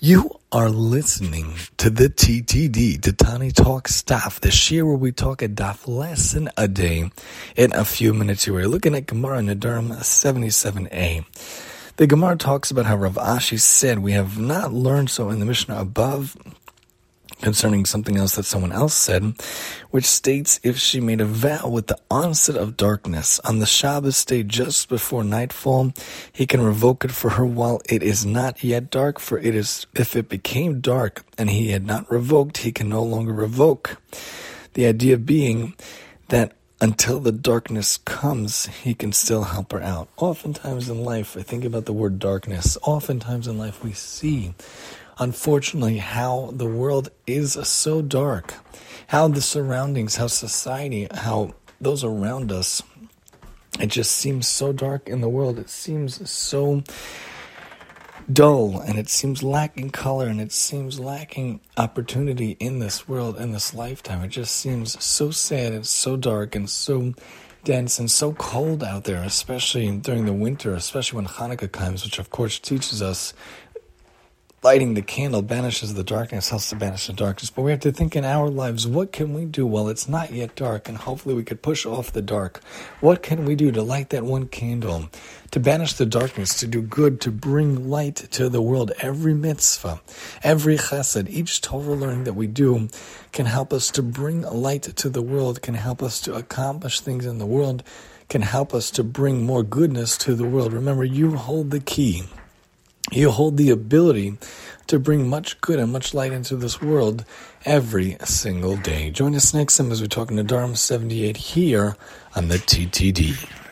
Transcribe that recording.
You are listening to the TTD, the Tani Talk Staff, This year where we talk a daf lesson a day in a few minutes. You are looking at Gemara Nedarim 77a. The Gemara talks about how Rav Ashi said, we have not learned so in the Mishnah above, concerning something else that someone else said, which states if she made a vow with the onset of darkness on the Shabbos day just before nightfall, he can revoke it for her while it is not yet dark, for it is if it became dark and he had not revoked, he can no longer revoke. The idea being that until the darkness comes, he can still help her out. Oftentimes in life, I think about the word darkness. Oftentimes in life, we see unfortunately, how the world is so dark, how the surroundings, how society, how those around us, it just seems so dark in the world. It seems so dull and it seems lacking color and it seems lacking opportunity in this world, in this lifetime. It just seems so sad and so dark and so dense and so cold out there, especially during the winter, especially when Hanukkah comes, which of course teaches us lighting the candle banishes the darkness, helps to banish the darkness. But we have to think in our lives, what can we do while it's not yet dark? And hopefully we could push off the dark. What can we do to light that one candle, to banish the darkness, to do good, to bring light to the world? Every mitzvah, every chesed, each Torah learning that we do can help us to bring light to the world, can help us to accomplish things in the world, can help us to bring more goodness to the world. Remember, you hold the key. You hold the ability to bring much good and much light into this world every single day. Join us next time as we talk Nedarim 78 here on the TTD.